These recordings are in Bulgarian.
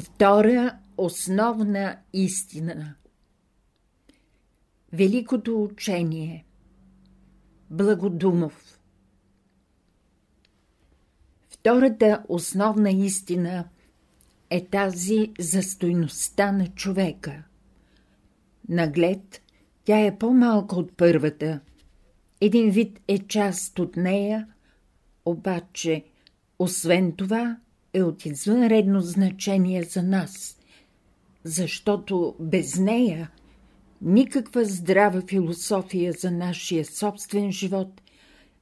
Втора основна истина Великото учение Благодумов Втората основна истина е тази за стойността на човека. Наглед тя е по-малка от първата. Един вид е част от нея, обаче, освен това, е от извънредно значение за нас, защото без нея никаква здрава философия за нашия собствен живот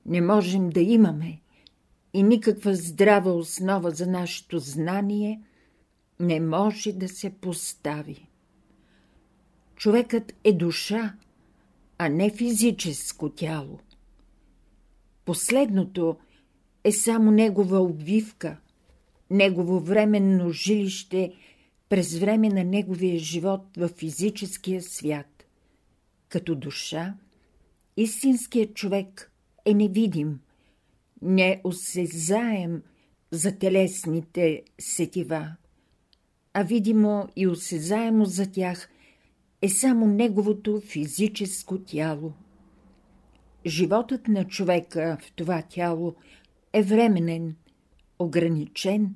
не можем да имаме и никаква здрава основа за нашето знание не може да се постави. Човекът е душа, а не физическо тяло. Последното е само негова обвивка, негово временно жилище през време на неговия живот в физическия свят. Като душа, истинският човек е невидим, неосезаем за телесните сетива, а видимо и осезаемо за тях е само неговото физическо тяло. Животът на човека в това тяло е временен, ограничен,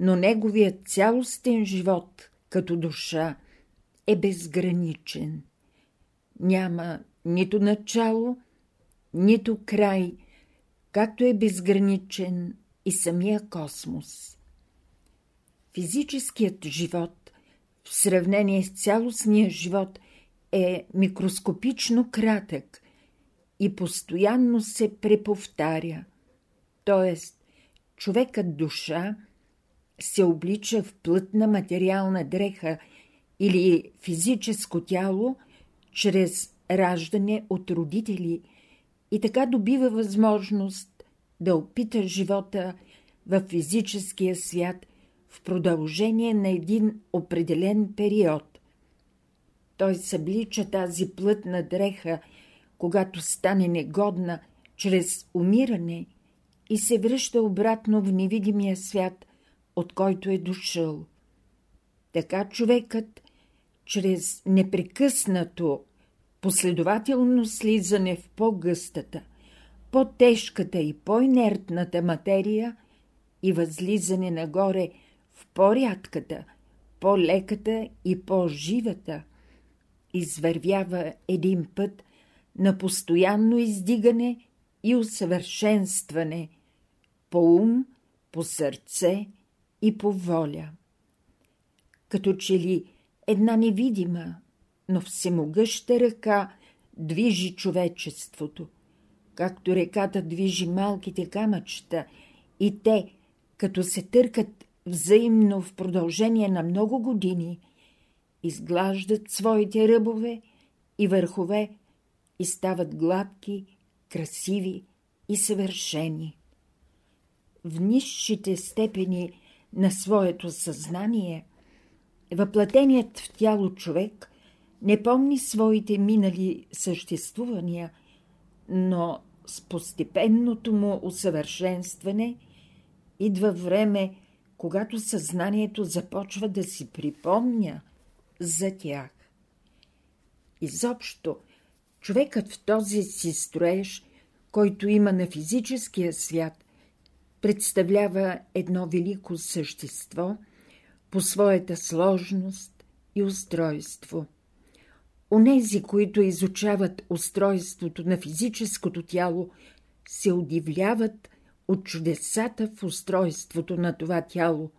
но неговият цялостен живот като душа е безграничен. Няма нито начало, нито край, както е безграничен и самия космос. Физическият живот в сравнение с цялостния живот е микроскопично кратък и постоянно се преповтаря, т.е. човекът душа се облича в плътна материална дреха или физическо тяло чрез раждане от родители и така добива възможност да опита живота в физическия свят в продължение на един определен период. Той съблича тази плътна дреха, когато стане негодна, чрез умиране и се връща обратно в невидимия свят, от който е дошъл. Така човекът, чрез непрекъснато, последователно слизане в по-гъстата, по-тежката и по-инертната материя и възлизане нагоре в по-рядката, по-леката и по-живата, извървява един път на постоянно издигане и усъвършенстване по ум, по сърце и по воля. Като че ли една невидима, но всемогъща ръка движи човечеството, както реката движи малките камъчета и те, като се търкат взаимно в продължение на много години, изглаждат своите ръбове и върхове и стават гладки, красиви и съвършени. В низшите степени на своето съзнание, въплатеният в тяло човек не помни своите минали съществувания, но с постепенното му усъвършенстване идва време, когато съзнанието започва да си припомня за тях. Изобщо, човекът в този си строеж, който има на физическия свят, представлява едно велико същество по своята сложност и устройство. Онези, които изучават устройството на физическото тяло, се удивляват от чудесата в устройството на това тяло,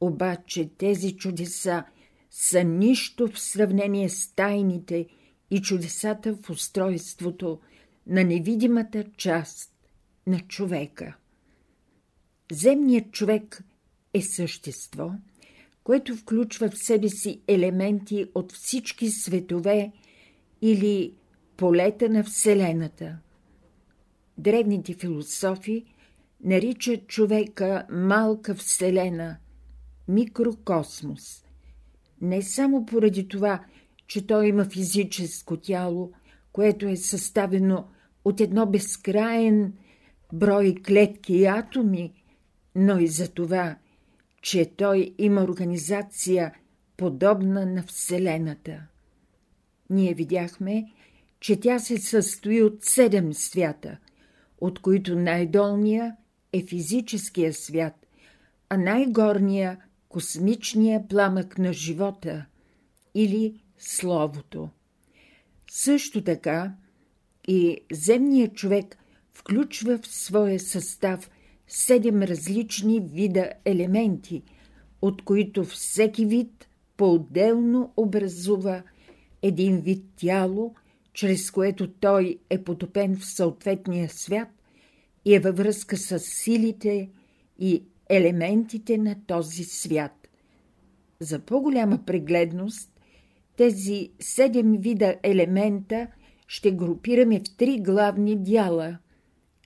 обаче тези чудеса са нищо в сравнение с тайните и чудесата в устройството на невидимата част на човека. Земният човек е същество, което включва в себе си елементи от всички светове или полета на Вселената. Древните философи наричат човека малка Вселена, микрокосмос. Не само поради това, че той има физическо тяло, което е съставено от едно безкраен брой клетки и атоми, но и за това, че той има организация, подобна на Вселената. Ние видяхме, че тя се състои от седем свята, от които най-долния е физическия свят, а най-горния – космичния пламък на живота или Словото. Също така и земният човек включва в своя състав седем различни вида елементи, от които всеки вид по-отделно образува един вид тяло, чрез което той е потопен в съответния свят и е във връзка с силите и елементите на този свят. За по-голяма прегледност, тези седем вида елемента ще групираме в три главни дяла,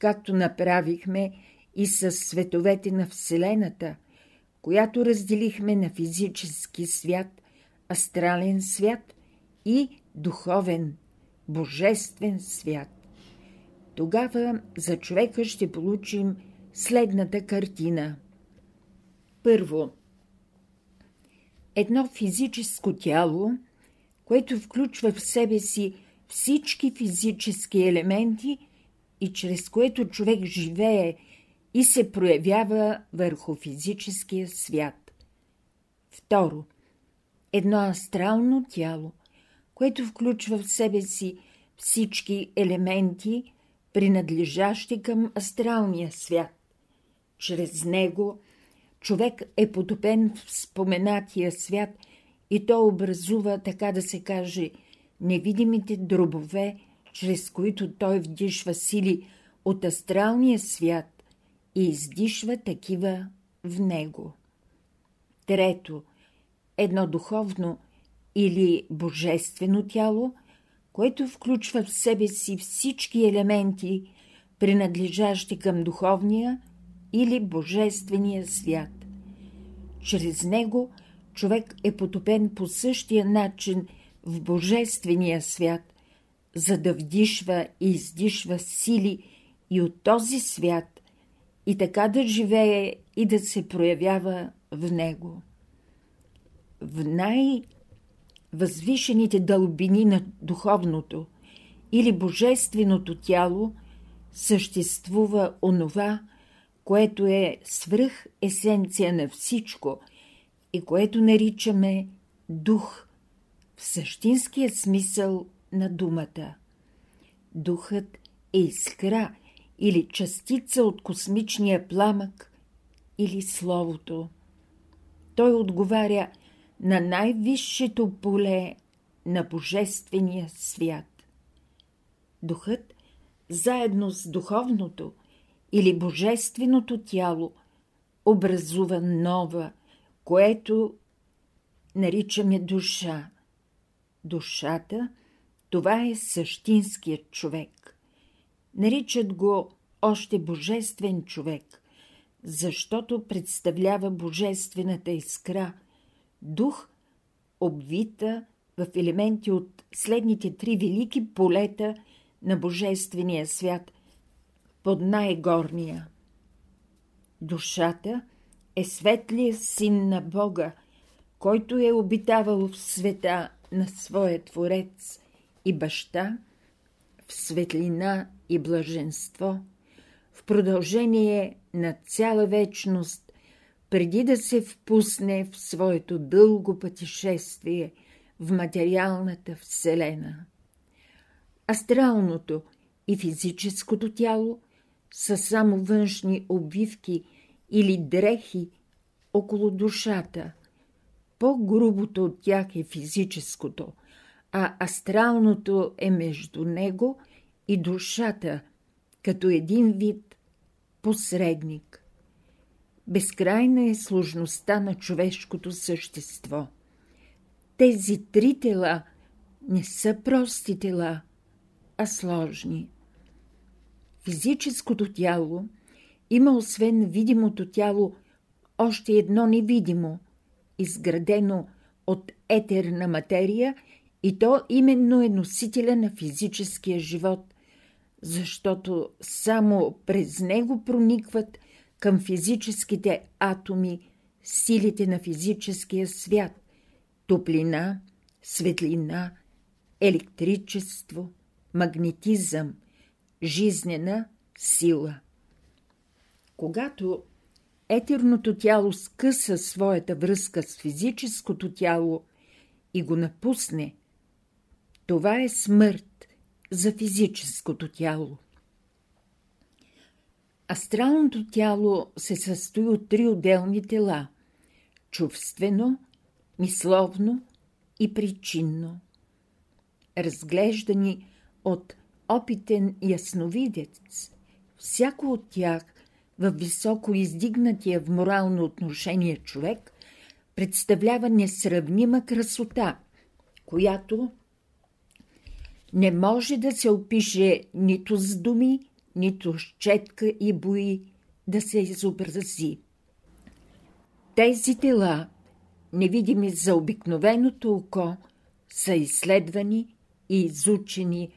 както направихме и с световете на Вселената, която разделихме на физически свят, астрален свят и духовен, божествен свят. Тогава за човека ще получим следната картина. Първо, едно физическо тяло, което включва в себе си всички физически елементи и чрез което човек живее и се проявява върху физическия свят. Второ, едно астрално тяло, което включва в себе си всички елементи, принадлежащи към астралния свят. Чрез него човек е потопен в споменатия свят и то образува, така да се каже, невидимите дробове, чрез които той вдишва сили от астралния свят и издишва такива в него. Трето, едно духовно или божествено тяло, което включва в себе си всички елементи, принадлежащи към духовния или божествения свят. Чрез него човек е потопен по същия начин в божествения свят, за да вдишва и издишва сили и от този свят и така да живее и да се проявява в него. В най-възвишените дълбини на духовното или божественото тяло съществува онова, което е свръх есенция на всичко и което наричаме дух в същинския смисъл на думата. Духът е искра или частица от космичния пламък или Словото. Той отговаря на най-висшето поле на Божествения свят. Духът, заедно с духовното или Божественото тяло, образува нова, което наричаме душа. Душата – това е същинският човек. Наричат го още божествен човек, защото представлява божествената искра, дух, обвита в елементи от следните три велики полета на божествения свят под най-горния. Душата е светлия син на Бога, който е обитавал в света на своя Творец – и баща в светлина и блаженство, в продължение на цяла вечност, преди да се впусне в своето дълго пътешествие в материалната вселена. Астралното и физическото тяло са само външни обвивки или дрехи около душата. По-грубото от тях е физическото – а астралното е между него и душата, като един вид посредник. Безкрайна е сложността на човешкото същество. Тези три тела не са прости тела, а сложни. Физическото тяло има освен видимото тяло още едно невидимо, изградено от етерна материя – и то именно е носителя на физическия живот, защото само през него проникват към физическите атоми силите на физическия свят – топлина, светлина, електричество, магнетизъм, жизнена сила. Когато етерното тяло скъса своята връзка с физическото тяло и го напусне, това е смърт за физическото тяло. Астралното тяло се състои от три отделни тела – чувствено, мисловно и причинно. Разглеждани от опитен ясновидец, всяко от тях в високо издигнатия в морално отношение човек представлява несравнима красота, която не може да се опише нито с думи, нито с четка и бои да се изобрази. Тези тела, невидими за обикновеното око, са изследвани и изучени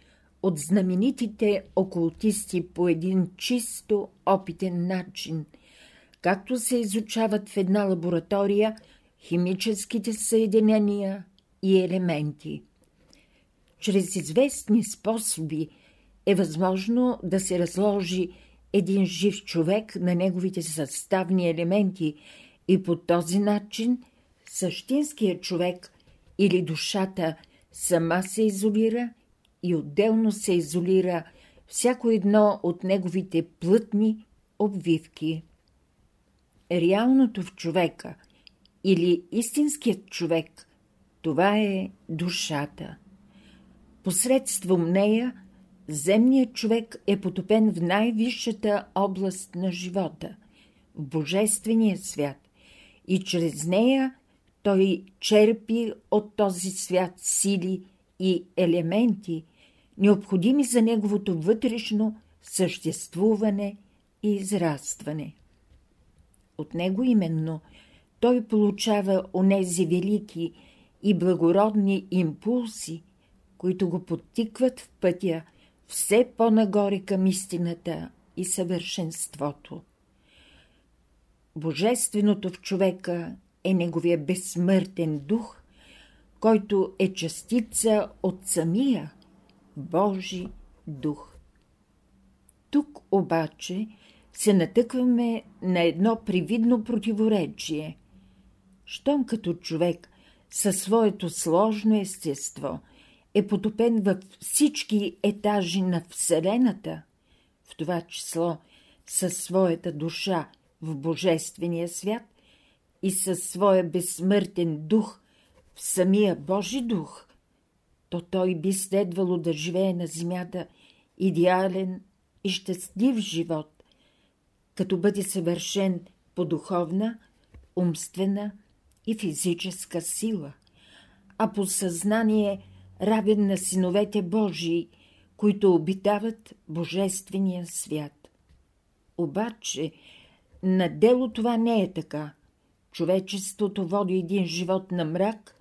от знаменитите окултисти по един чисто опитен начин, както се изучават в една лаборатория химическите съединения и елементи. Чрез известни способи е възможно да се разложи един жив човек на неговите съставни елементи и по този начин същинският човек или душата сама се изолира и отделно се изолира всяко едно от неговите плътни обвивки. Реалното в човека или истинският човек – това е душата. Посредством нея земният човек е потопен в най-висшата област на живота – в Божествения свят, и чрез нея той черпи от този свят сили и елементи, необходими за неговото вътрешно съществуване и израстване. От него именно той получава онези велики и благородни импулси, които го подтикват в пътя все по-нагоре към истината и съвършенството. Божественото в човека е неговия безсмъртен дух, който е частица от самия Божи дух. Тук обаче се натъкваме на едно привидно противоречие. Щом като човек със своето сложно естество е потопен във всички етажи на Вселената, в това число със своята душа в Божествения свят и със своя безсмъртен дух в самия Божи дух, то той би следвало да живее на земята идеален и щастлив живот, като бъде съвършен по духовна, умствена и физическа сила, а по съзнание равен на синовете Божии, които обитават Божествения свят. Обаче, на дело това не е така. Човечеството води един живот на мрак,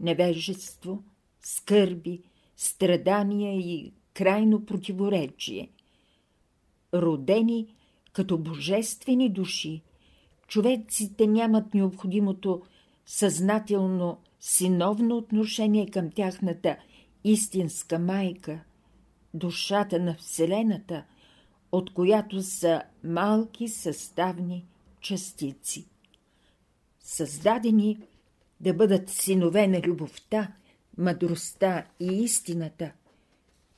невежество, скърби, страдания и крайно противоречие. Родени като божествени души, човеците нямат необходимото съзнателно синовно отношение към тяхната истинска майка, душата на Вселената, от която са малки съставни частици. Създадени да бъдат синове на любовта, мъдростта и истината,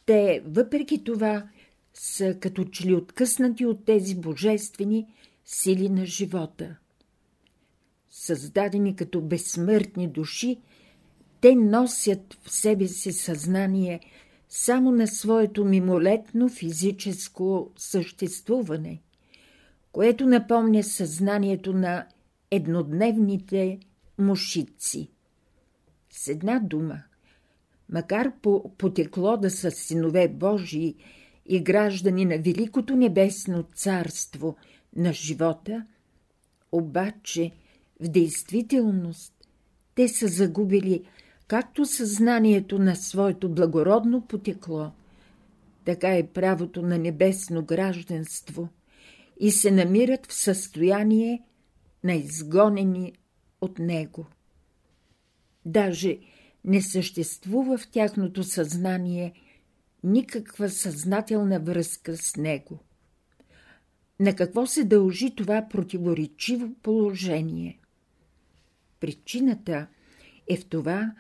те, въпреки това, са като че ли откъснати от тези божествени сили на живота. Създадени като безсмъртни души, те носят в себе си съзнание само на своето мимолетно физическо съществуване, което напомня съзнанието на еднодневните мушици. С една дума, макар по потекло да са синове Божии и граждани на Великото небесно царство на живота, обаче в действителност те са загубили както съзнанието на своето благородно потекло, така и правото на небесно гражданство и се намират в състояние на изгонени от него. Даже не съществува в тяхното съзнание никаква съзнателна връзка с него. На какво се дължи това противоречиво положение? Причината е в това,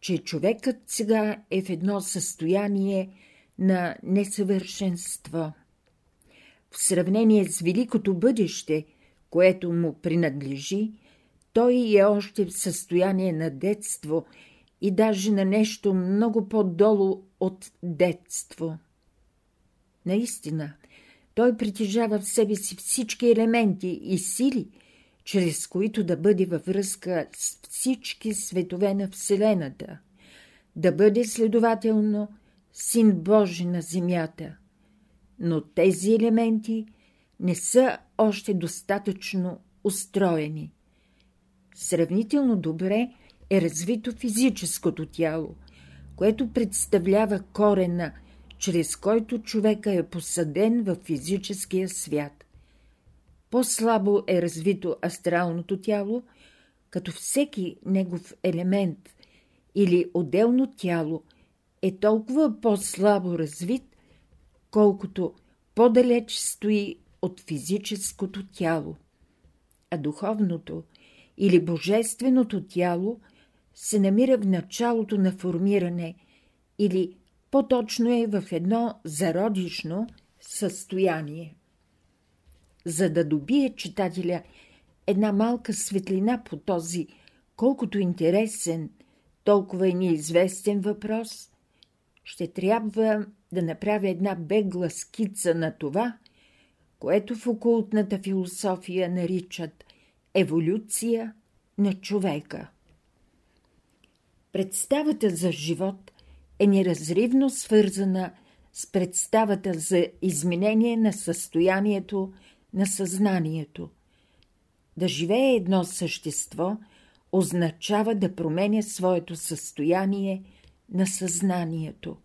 че човекът сега е в едно състояние на несъвършенство. В сравнение с великото бъдеще, което му принадлежи, той е още в състояние на детство и даже на нещо много по-долу от детство. Наистина, той притежава в себе си всички елементи и сили, чрез които да бъде във връзка с всички светове на Вселената, да бъде следователно Син Божи на земята. Но тези елементи не са още достатъчно устроени. Сравнително добре е развито физическото тяло, което представлява корена, чрез който човека е посаден в физическия свят. По-слабо е развито астралното тяло, като всеки негов елемент или отделно тяло е толкова по-слабо развит, колкото по-далеч стои от физическото тяло. А духовното или божественото тяло се намира в началото на формиране или по-точно е в едно зародишно състояние. За да добие читателя една малка светлина по този, колкото интересен, толкова и неизвестен въпрос, ще трябва да направя една бегла скица на това, което в окултната философия наричат еволюция на човека. Представата за живот е неразривно свързана с представата за изменение на състоянието на съзнанието. Да живее едно същество означава да променя своето състояние на съзнанието.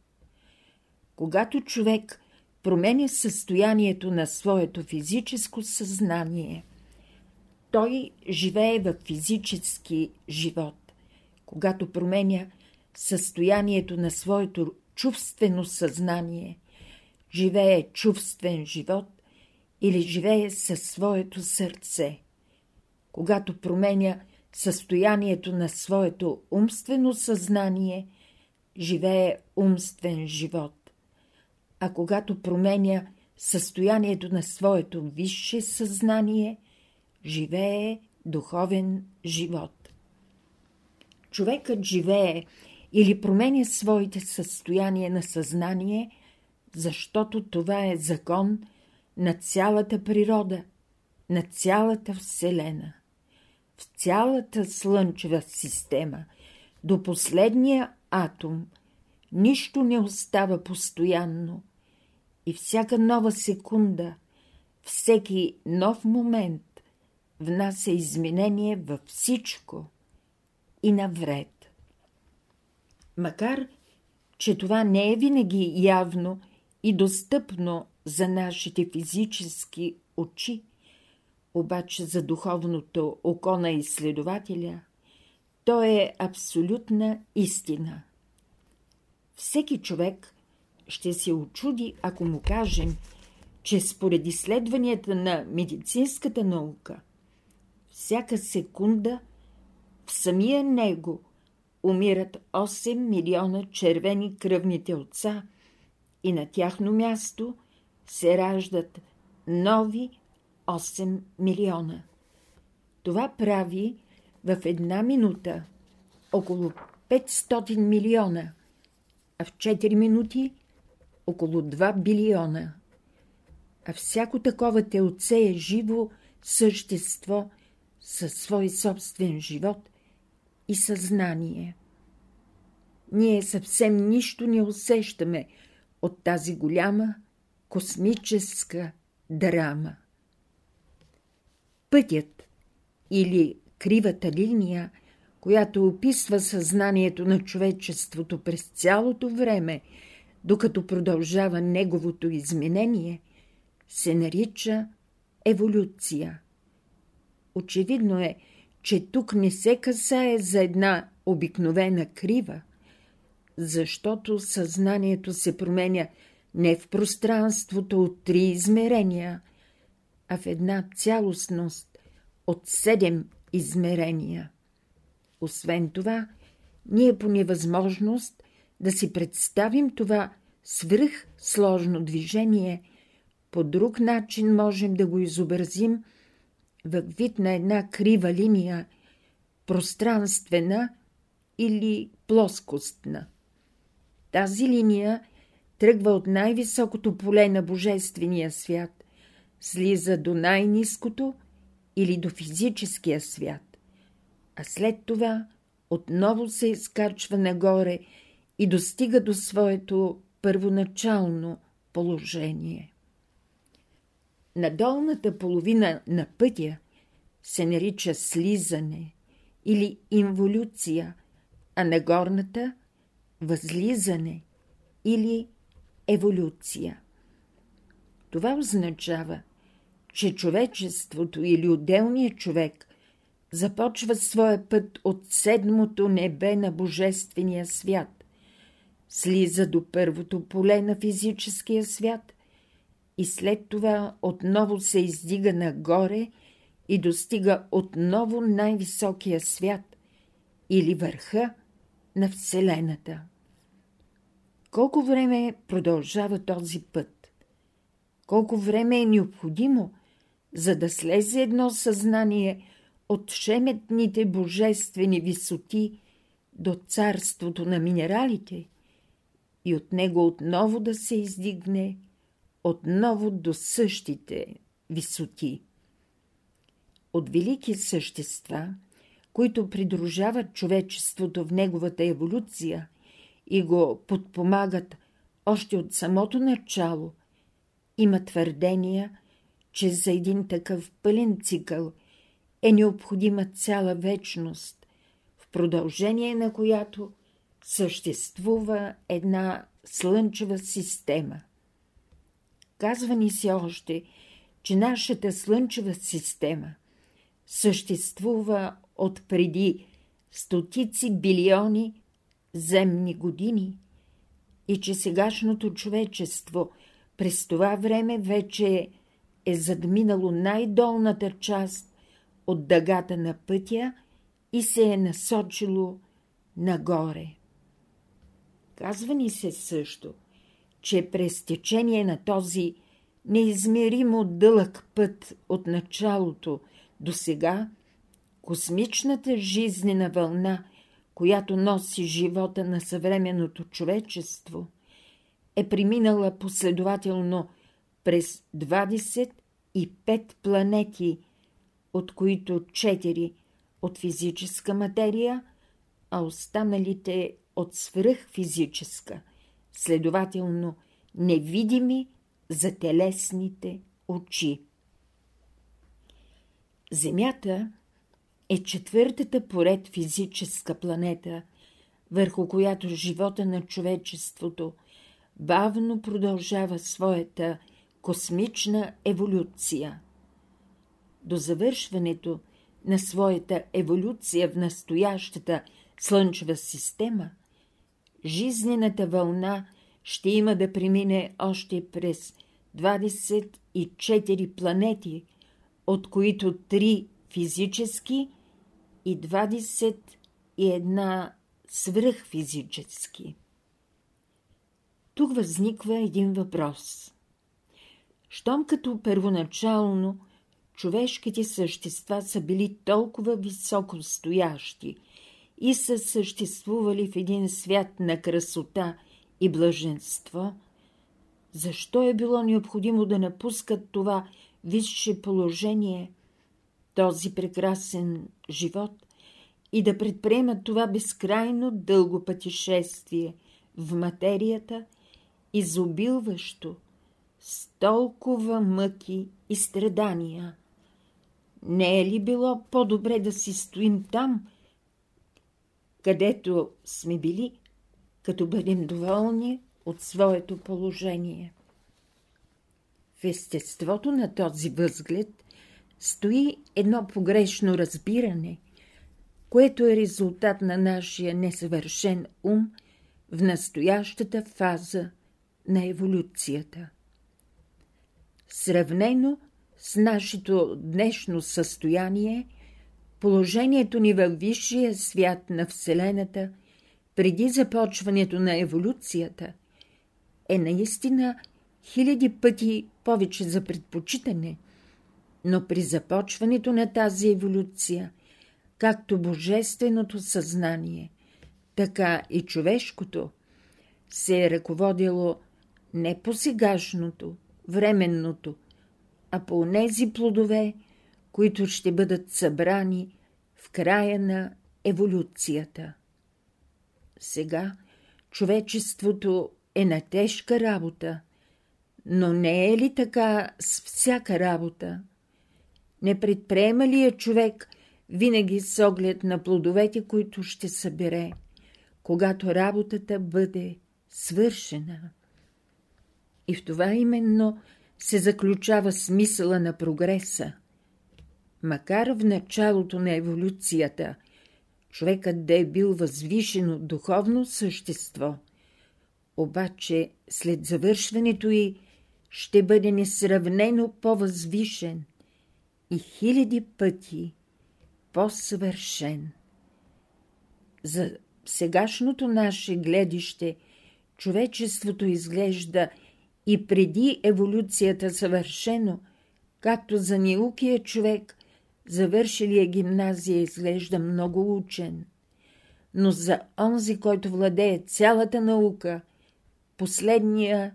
Когато човек променя състоянието на своето физическо съзнание, той живее в физически живот. Когато променя състоянието на своето чувствено съзнание, живее чувствен живот или живее със своето сърце. Когато променя състоянието на своето умствено съзнание, живее умствен живот. А когато променя състоянието на своето висше съзнание, живее духовен живот. Човекът живее или променя своите състояния на съзнание, защото това е закон на цялата природа, на цялата Вселена. В цялата Слънчева система, до последния атом, нищо не остава постоянно и всяка нова секунда, всеки нов момент внася изменение във всичко и навред. Макар, че това не е винаги явно и достъпно за нашите физически очи, обаче за духовното око на изследователя, то е абсолютна истина. Всеки човек ще се очуди, ако му кажем, че според изследванията на медицинската наука, всяка секунда в самия него умират 8 милиона червени кръвни телца и на тяхно място се раждат нови 8 милиона. Това прави в една минута около 500 милиона, а в 4 минути около 2 билиона. А всяко такова телце е живо същество със свой собствен живот и съзнание. Ние съвсем нищо не усещаме от тази голяма космическа драма. Пътят или кривата линия, която описва съзнанието на човечеството през цялото време, докато продължава неговото изменение, се нарича еволюция. Очевидно е, че тук не се касае за една обикновена крива, защото съзнанието се променя не в пространството от три измерения, а в една цялостност от седем измерения. Освен това, ние по невъзможност да си представим това свръх сложно движение, по друг начин можем да го изобразим във вид на една крива линия, пространствена или плоскостна. Тази линия тръгва от най-високото поле на Божествения свят, слиза до най-низкото или до физическия свят, а след това отново се изкачва нагоре и достига до своето първоначално положение. На долната половина на пътя се нарича слизане или инволюция, а на горната – възлизане или еволюция. Това означава, че човечеството или отделният човек започва своя път от седмото небе на Божествения свят, слиза до първото поле на физическия свят и след това отново се издига нагоре и достига отново най-високия свят или върха на Вселената. Колко време продължава този път? Колко време е необходимо, за да слезе едно съзнание от шеметните божествени висоти до царството на минералите и от него отново да се издигне отново до същите висоти. От велики същества, които придружават човечеството в неговата еволюция – и го подпомагат още от самото начало, има твърдения, че за един такъв пълен цикъл е необходима цяла вечност, в продължение на която съществува една слънчева система. Казва ни се още, че нашата слънчева система съществува от преди стотици билиони земни години и че сегашното човечество през това време вече е задминало най-долната част от дъгата на пътя и се е насочило нагоре. Казва ни се също, че през течение на този неизмеримо дълъг път от началото до сега, космичната жизнена вълна която носи живота на съвременното човечество, е преминала последователно през 25 планети, от които 4 от физическа материя, а останалите от свръхфизическа, следователно невидими за телесните очи. Земята е четвъртата поред физическа планета, върху която живота на човечеството бавно продължава своята космична еволюция. До завършването на своята еволюция в настоящата Слънчева система, жизнената вълна ще има да премине още през 24 планети, от които три физически – и 21 свръхфизически. Тук възниква един въпрос. Щом като първоначално човешките същества са били толкова високо стоящи и са съществували в един свят на красота и блаженство, защо е било необходимо да напускат това висше положение – този прекрасен живот и да предприемат това безкрайно дълго пътешествие в материята, изобилващо с толкова мъки и страдания. Не е ли било по-добре да си стоим там, където сме били, като бъдем доволни от своето положение? В естеството на този възглед стои едно погрешно разбиране, което е резултат на нашия несъвършен ум в настоящата фаза на еволюцията. Сравнено с нашето днешно състояние, положението ни във висшия свят на Вселената преди започването на еволюцията е наистина хиляди пъти повече за предпочитане, но при започването на тази еволюция, както божественото съзнание, така и човешкото, се е ръководило не по сегашното, временното, а по нези плодове, които ще бъдат събрани в края на еволюцията. Сега човечеството е на тежка работа, но не е ли така с всяка работа? Не предприема ли е човек винаги с оглед на плодовете, които ще събере, когато работата бъде свършена? И в това именно се заключава смисъла на прогреса. Макар в началото на еволюцията човекът да е бил възвишено духовно същество, обаче след завършването й ще бъде несравнено по-възвишен и хиляди пъти по-съвършен. За сегашното наше гледище човечеството изглежда и преди еволюцията съвършено, както за неукия човек, завършилия гимназия, изглежда много учен. Но за онзи, който владее цялата наука, последния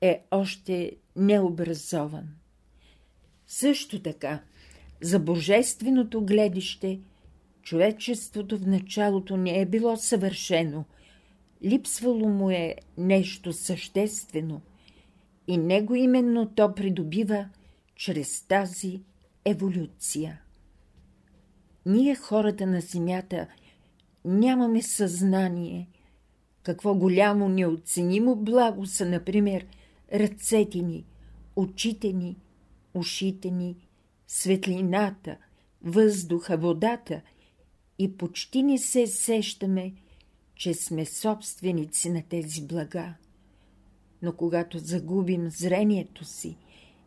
е още необразован. Също така, за божественото гледище, човечеството в началото не е било съвършено, липсвало му е нещо съществено – и него именно то придобива чрез тази еволюция. Ние, хората на Земята, нямаме съзнание, какво голямо неоценимо благо са, например, ръцете ни, очите ни, ушите ни, светлината, въздуха, водата и почти не се сещаме, че сме собственици на тези блага но когато загубим зрението си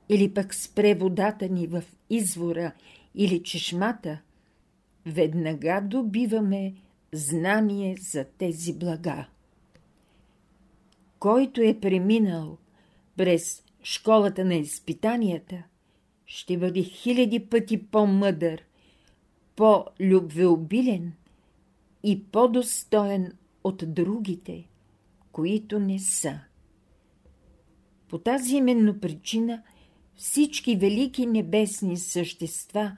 или пък спре водата ни в извора или чешмата, веднага добиваме знание за тези блага. Който е преминал през школата на изпитанията, ще бъде хиляди пъти по-мъдър, по-любвеобилен и по-достоен от другите, които не са. По тази именно причина всички велики небесни същества,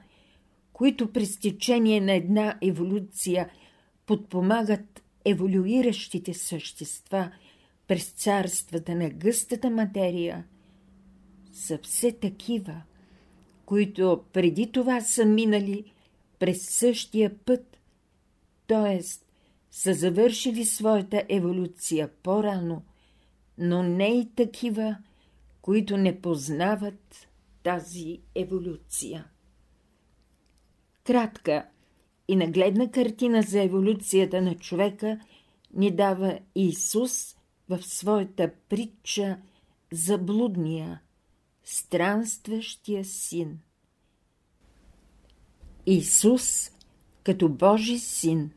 които през течение на една еволюция подпомагат еволюиращите същества през царствата на гъстата материя, са все такива, които преди това са минали през същия път, т.е. са завършили своята еволюция по-рано, но не и такива, които не познават тази еволюция. Кратка и нагледна картина за еволюцията на човека ни дава Исус в своята притча за блудния, странстващия син. Исус като Божи син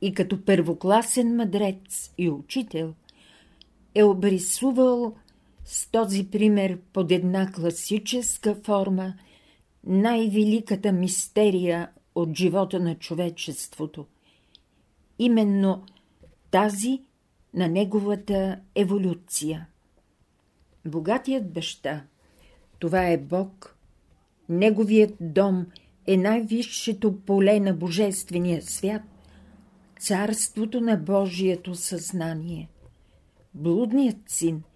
и като първокласен мъдрец и учител е обрисувал с този пример под една класическа форма най-великата мистерия от живота на човечеството. Именно тази на неговата еволюция. Богатият баща, това е Бог, неговият дом е най-висшето поле на Божествения свят, царството на Божието съзнание. Блудният син –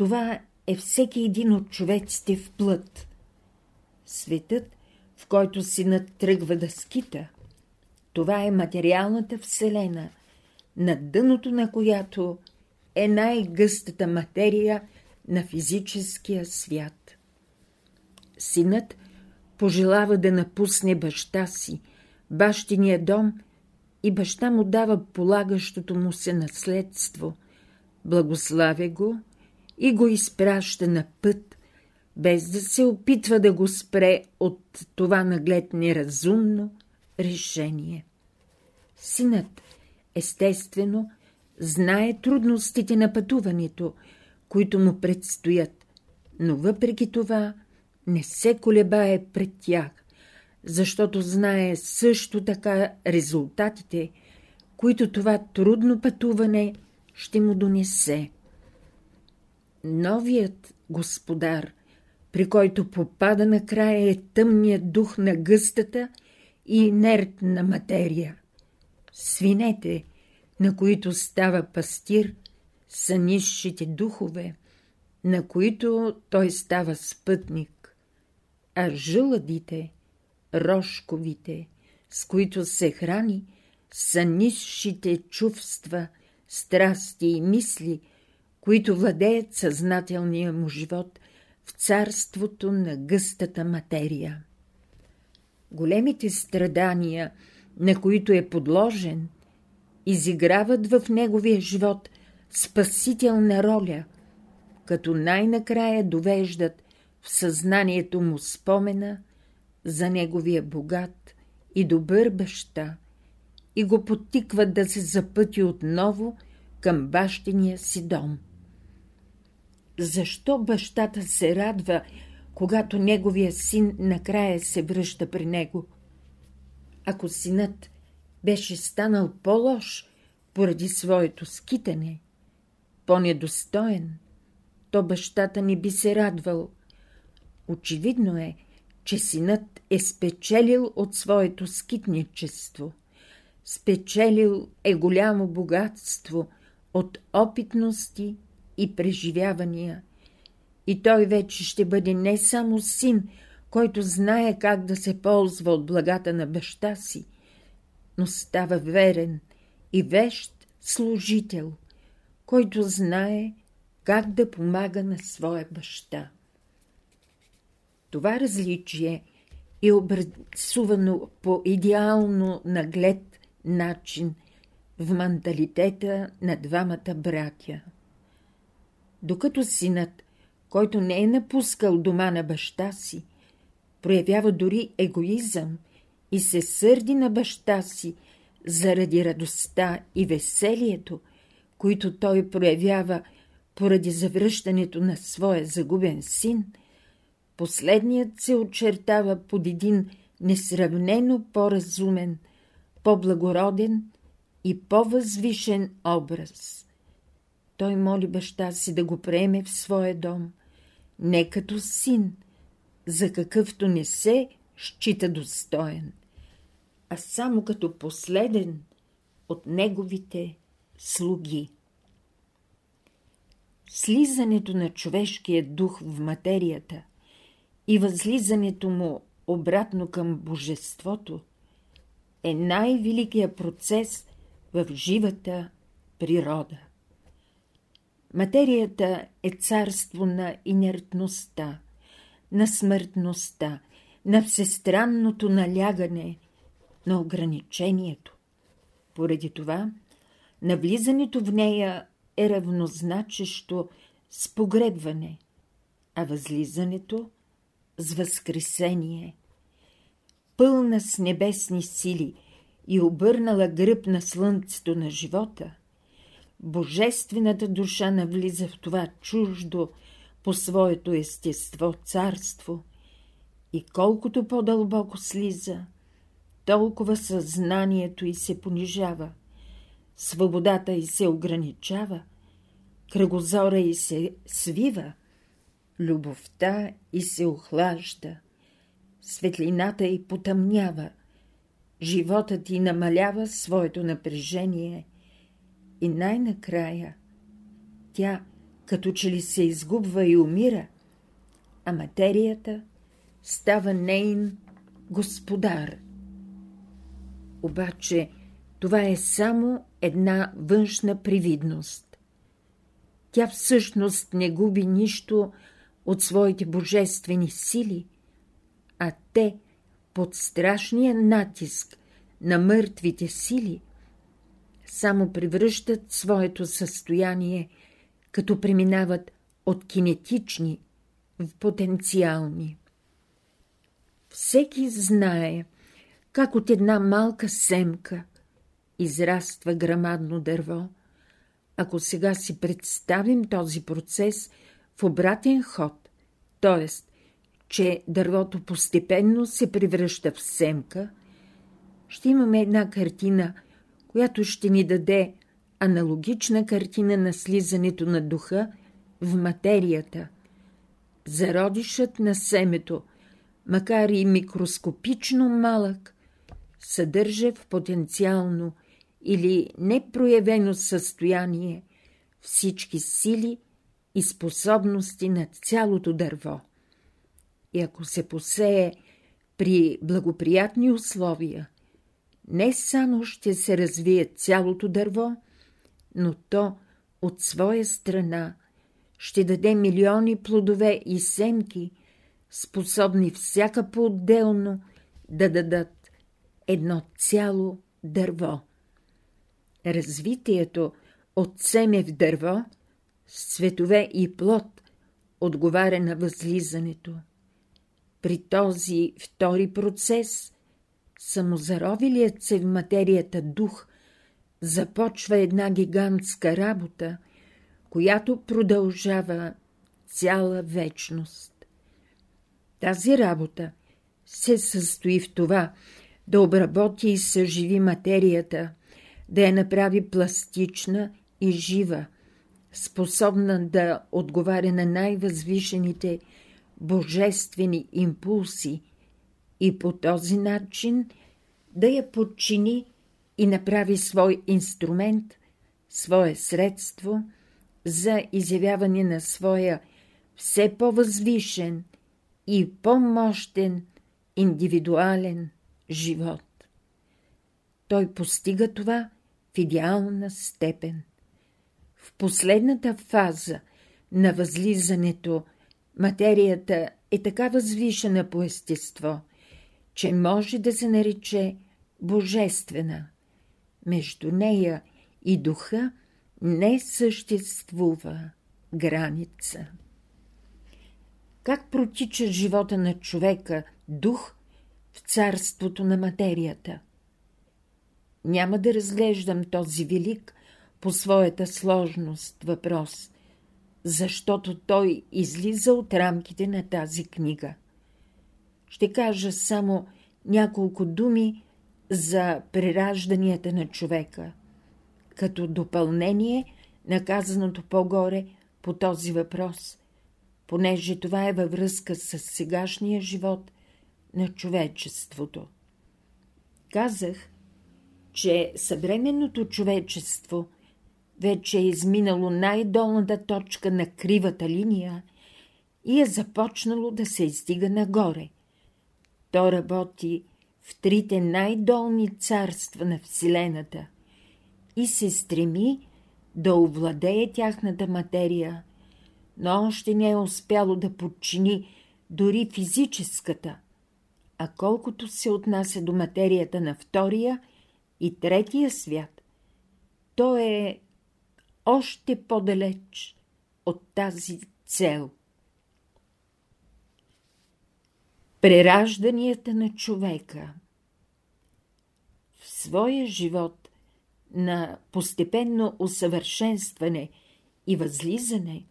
това е всеки един от човеците в плът. Светът, в който синът тръгва да скита, това е материалната вселена, на дъното на която е най-гъстата материя на физическия свят. Синът, пожелава да напусне баща си, бащиния дом и баща му дава полагащото му се наследство, благославя го и го изпраща на път, без да се опитва да го спре от това наглед неразумно решение. Синът, естествено, знае трудностите на пътуването, които му предстоят, но въпреки това не се колебае пред тях, защото знае също така резултатите, които това трудно пътуване ще му донесе. Новият господар, при който попада накрая е тъмният дух на гъстата и инертна материя. Свинете, на които става пастир, са низшите духове, на които той става спътник, а жълъдите, рожковите, с които се храни, са низшите чувства, страсти и мисли, които владеят съзнателния му живот в царството на гъстата материя. Големите страдания, на които е подложен, изиграват в неговия живот спасителна роля, като най-накрая довеждат в съзнанието му спомена за неговия богат и добър баща и го потикват да се запъти отново към бащиния си дом. Защо бащата се радва, когато неговия син накрая се връща при него? Ако синът беше станал по-лош поради своето скитане, по-недостоен, то бащата не би се радвал. Очевидно е, че синът е спечелил от своето скитничество. Спечелил е голямо богатство от опитности и преживявания. И той вече ще бъде не само син, който знае как да се ползва от благата на баща си, но става верен и вещ служител, който знае как да помага на своя баща. Това различие е образувано по идеално наглед начин в менталитета на двамата братя. Докато синът, който не е напускал дома на баща си, проявява дори егоизъм и се сърди на баща си заради радостта и веселието, които той проявява поради завръщането на своя загубен син, последният се очертава под един несравнено по-разумен, по-благороден и по-възвишен образ. Той моли баща си да го приеме в своя дом, не като син, за какъвто не се счита достоен, а само като последен от неговите слуги. Слизането на човешкия дух в материята и възлизането му обратно към божеството е най-великият процес в живата природа. Материята е царство на инертността, на смъртността, на всестранното налягане, на ограничението. Поради това, навлизането в нея е равнозначещо с погребване, а възлизането с възкресение. Пълна с небесни сили и обърнала гръб на слънцето на живота, божествената душа навлиза в това чуждо по своето естество царство и колкото по-дълбоко слиза, толкова съзнанието й се понижава, свободата й се ограничава, кръгозора й се свива, любовта й се охлажда, светлината й потъмнява, животът й намалява своето напрежение и най-накрая тя като че ли се изгубва и умира, а материята става нейн господар. Обаче това е само една външна привидност. Тя всъщност не губи нищо от своите божествени сили, а те, под страшния натиск на мъртвите сили, само превръщат своето състояние, като преминават от кинетични в потенциални. Всеки знае, как от една малка семка израства грамадно дърво. Ако сега си представим този процес в обратен ход, т.е. че дървото постепенно се превръща в семка, ще имаме една картина, която ще ни даде аналогична картина на слизането на духа в материята. Зародишът на семето, макар и микроскопично малък, съдържа в потенциално или непроявено състояние всички сили и способности на цялото дърво. И ако се посее при благоприятни условия, не само ще се развие цялото дърво, но то от своя страна ще даде милиони плодове и семки, способни всяка по-отделно да дадат едно цяло дърво. Развитието от семе в дърво с цветове и плод отговаря на възлизането. При този втори процес самозаровилият се в материята дух започва една гигантска работа, която продължава цяла вечност. Тази работа се състои в това да обработи и съживи материята, да я направи пластична и жива, способна да отговаря на най-възвишените божествени импулси и по този начин да я подчини и направи свой инструмент, свое средство за изявяване на своя все по-възвишен и по-мощен индивидуален живот. Той постига това в идеална степен. В последната фаза на възлизането материята е така възвишена по естество, че може да се нарече божествена. Между нея и духа не съществува граница. Как протича живота на човека, дух, в царството на материята? Няма да разглеждам този велик по своята сложност въпрос, защото той излиза от рамките на тази книга. Ще кажа само няколко думи за преражданията на човека, като допълнение на казаното по-горе по този въпрос, понеже това е във връзка с сегашния живот на човечеството. Казах, че съвременното човечество вече е изминало най-долната точка на кривата линия и е започнало да се издига нагоре. То работи в трите най-долни царства на Вселената и се стреми да овладее тяхната материя, но още не е успяло да подчини дори физическата, а колкото се отнася до материята на втория и третия свят, то е още по-далеч от тази цел. Преражданията на човека В своя живот на постепенно усъвършенстване и възлизане,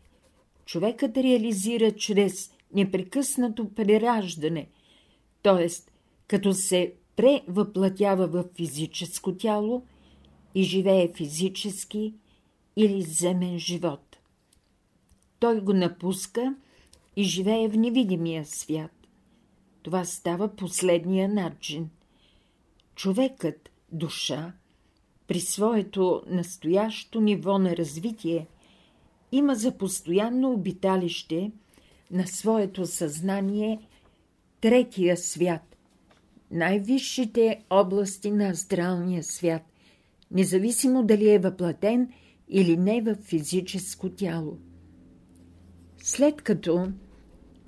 човекът реализира чрез непрекъснато прераждане, т.е. като се превъплатява в физическо тяло и живее физически или земен живот. Той го напуска и живее в невидимия свят. Това става последния начин. Човекът, душа, при своето настоящо ниво на развитие, има за постоянно обиталище на своето съзнание третия свят, най-висшите области на астралния свят, независимо дали е въплатен или не в физическо тяло. След като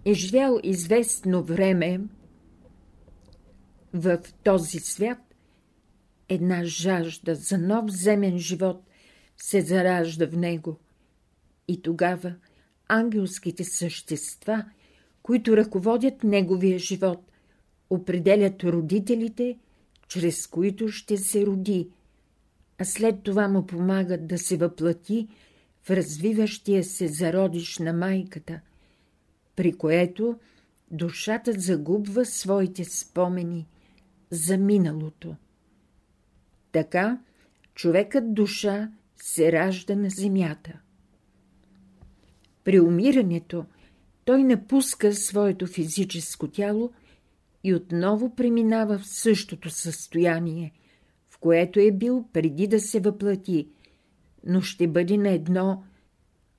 е живял известно време в този свят, една жажда за нов земен живот се заражда в него. И тогава ангелските същества, които ръководят неговия живот, определят родителите, чрез които ще се роди, а след това му помагат да се въплати в развиващия се зародиш на майката, при което душата загубва своите спомени за миналото. Така човекът душа се ражда на земята. При умирането той напуска своето физическо тяло и отново преминава в същото състояние, в което е бил преди да се въплати, но ще бъде на едно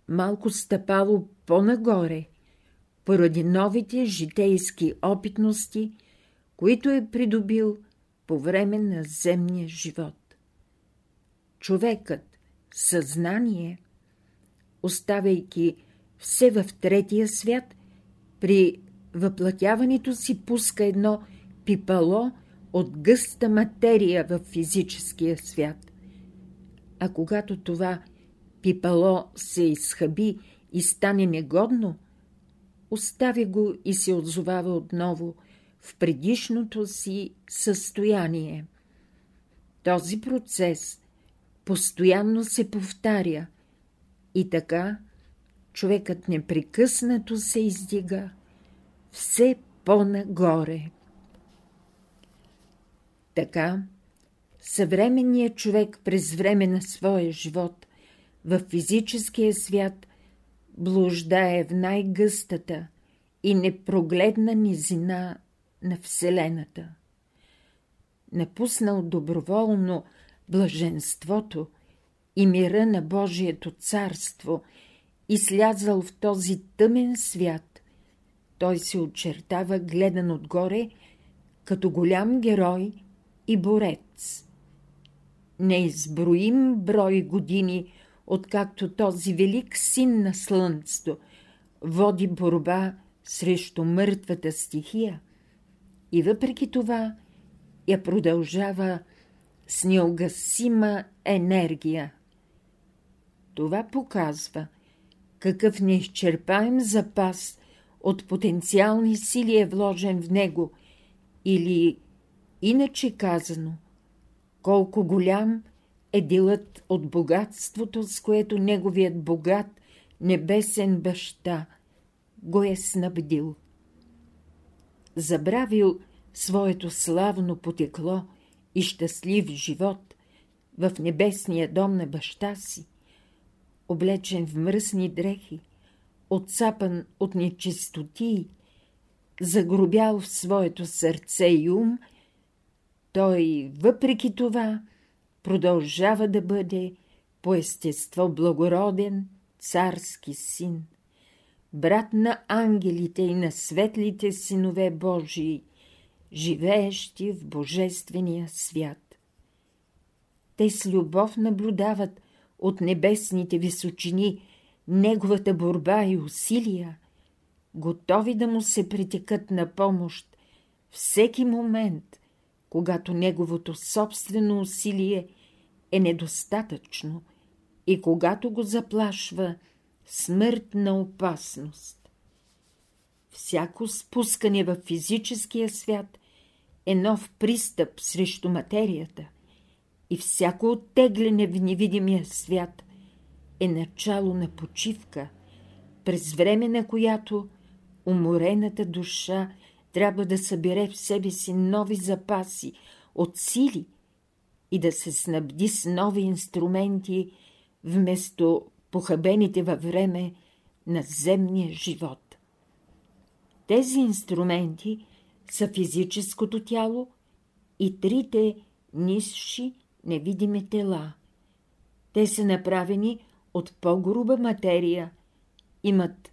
малко стъпало по-нагоре, поради новите житейски опитности, които е придобил по време на земния живот. Човекът, съзнание, оставяйки все в третия свят, при въплатяването си пуска едно пипало от гъста материя в физическия свят. А когато това пипало се изхъби и стане негодно, оставя го и се отзовава отново в предишното си състояние. Този процес постоянно се повтаря и така човекът непрекъснато се издига все по-нагоре. Така, съвременният човек през време на своя живот в физическия свят блуждае в най-гъстата и непрогледна низина на Вселената. Напуснал доброволно блаженството и мира на Божието царство и слязал в този тъмен свят, той се очертава гледан отгоре като голям герой и борец. Неизброим брой години, откакто този велик син на слънцето води борба срещу мъртвата стихия и въпреки това я продължава с неогасима енергия. Това показва какъв неизчерпаем запас от потенциални сили е вложен в него или, иначе казано, колко голям е делът от богатството, с което неговият богат небесен баща го е снабдил. Забравил своето славно потекло и щастлив живот в небесния дом на баща си, облечен в мръсни дрехи, отцапан от нечистоти, загробял в своето сърце и ум, той, въпреки това, продължава да бъде по естество благороден царски син, брат на ангелите и на светлите синове Божии, живеещи в Божествения свят. Те с любов наблюдават от небесните височини неговата борба и усилия, готови да му се притекат на помощ всеки момент, когато неговото собствено усилие е недостатъчно и когато го заплашва смъртна опасност. Всяко спускане в физическия свят е нов пристъп срещу материята и всяко оттегляне в невидимия свят е начало на почивка, през време на която уморената душа трябва да събере в себе си нови запаси от сили и да се снабди с нови инструменти вместо похабените във време на земния живот. Тези инструменти са физическото тяло и трите нисши невидими тела. Те са направени от по-груба материя, имат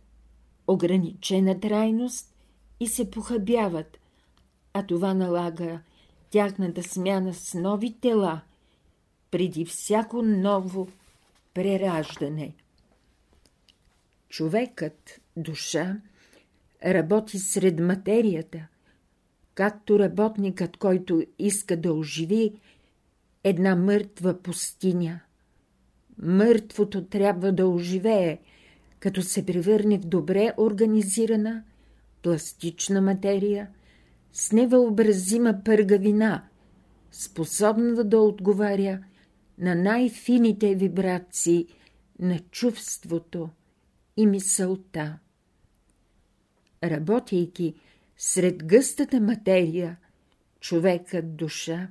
ограничена трайност и се похабяват, а това налага тяхната смяна с нови тела преди всяко ново прераждане. Човекът, душа, работи сред материята, както работникът, който иска да оживи една мъртва пустиня. Мъртвото трябва да оживее, като се превърне в добре организирана, пластична материя, с невъобразима пъргавина, способна да отговаря на най-фините вибрации на чувството и мисълта. Работейки сред гъстата материя, човекът душа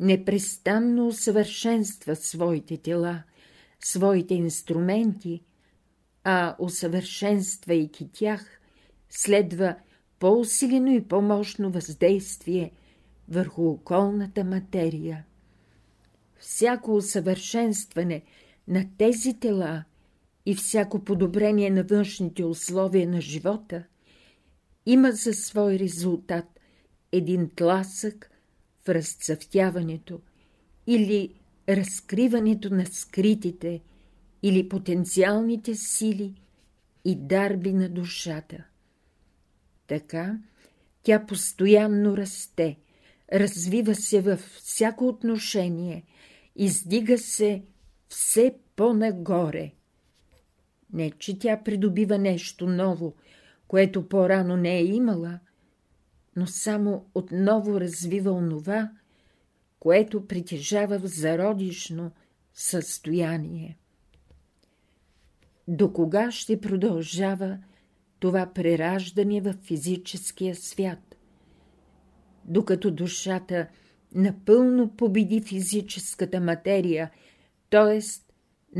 непрестанно усъвършенства своите тела, своите инструменти, а усъвършенствайки тях, следва по-усилено и по-мощно въздействие върху околната материя. Всяко усъвършенстване на тези тела и всяко подобрение на външните условия на живота има за свой резултат един тласък в разцъфтяването или разкриването на скритите или потенциалните сили и дарби на душата. Така тя постоянно расте, развива се във всяко отношение, издига се все по-нагоре. Не, че тя придобива нещо ново, което по-рано не е имала, но само отново развива онова, което притежава в зародишно състояние. До кога ще продължава това прераждане в физическия свят? Докато душата напълно победи физическата материя, т.е.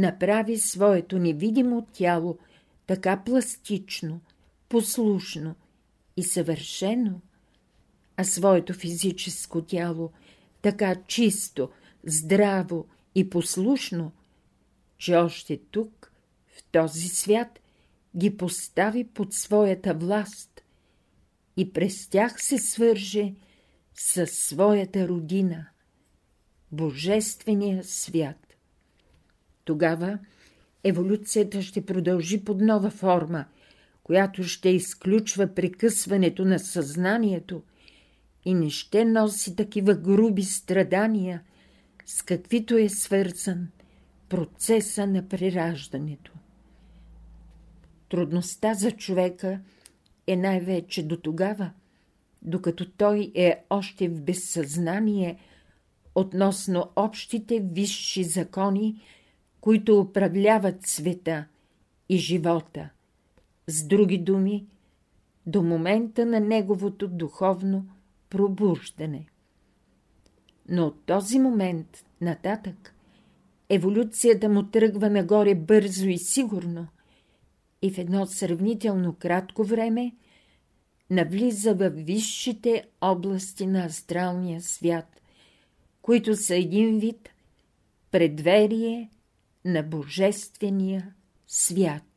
направи своето невидимо тяло така пластично, послушно и съвършено, а своето физическо тяло така чисто, здраво и послушно, че още тук, в този свят, ги постави под своята власт и през тях се свърже със своята родина, Божествения свят. Тогава еволюцията ще продължи под нова форма, която ще изключва прекъсването на съзнанието и не ще носи такива груби страдания, с каквито е свързан процеса на прераждането. Трудността за човека е най-вече до тогава, докато той е още в безсъзнание относно общите висши закони, които управляват света и живота. С други думи, до момента на неговото духовно пробуждане. Но от този момент нататък еволюцията му тръгва нагоре бързо и сигурно и в едно сравнително кратко време навлиза в висшите области на астралния свят, които са един вид предверие на Божествения свят.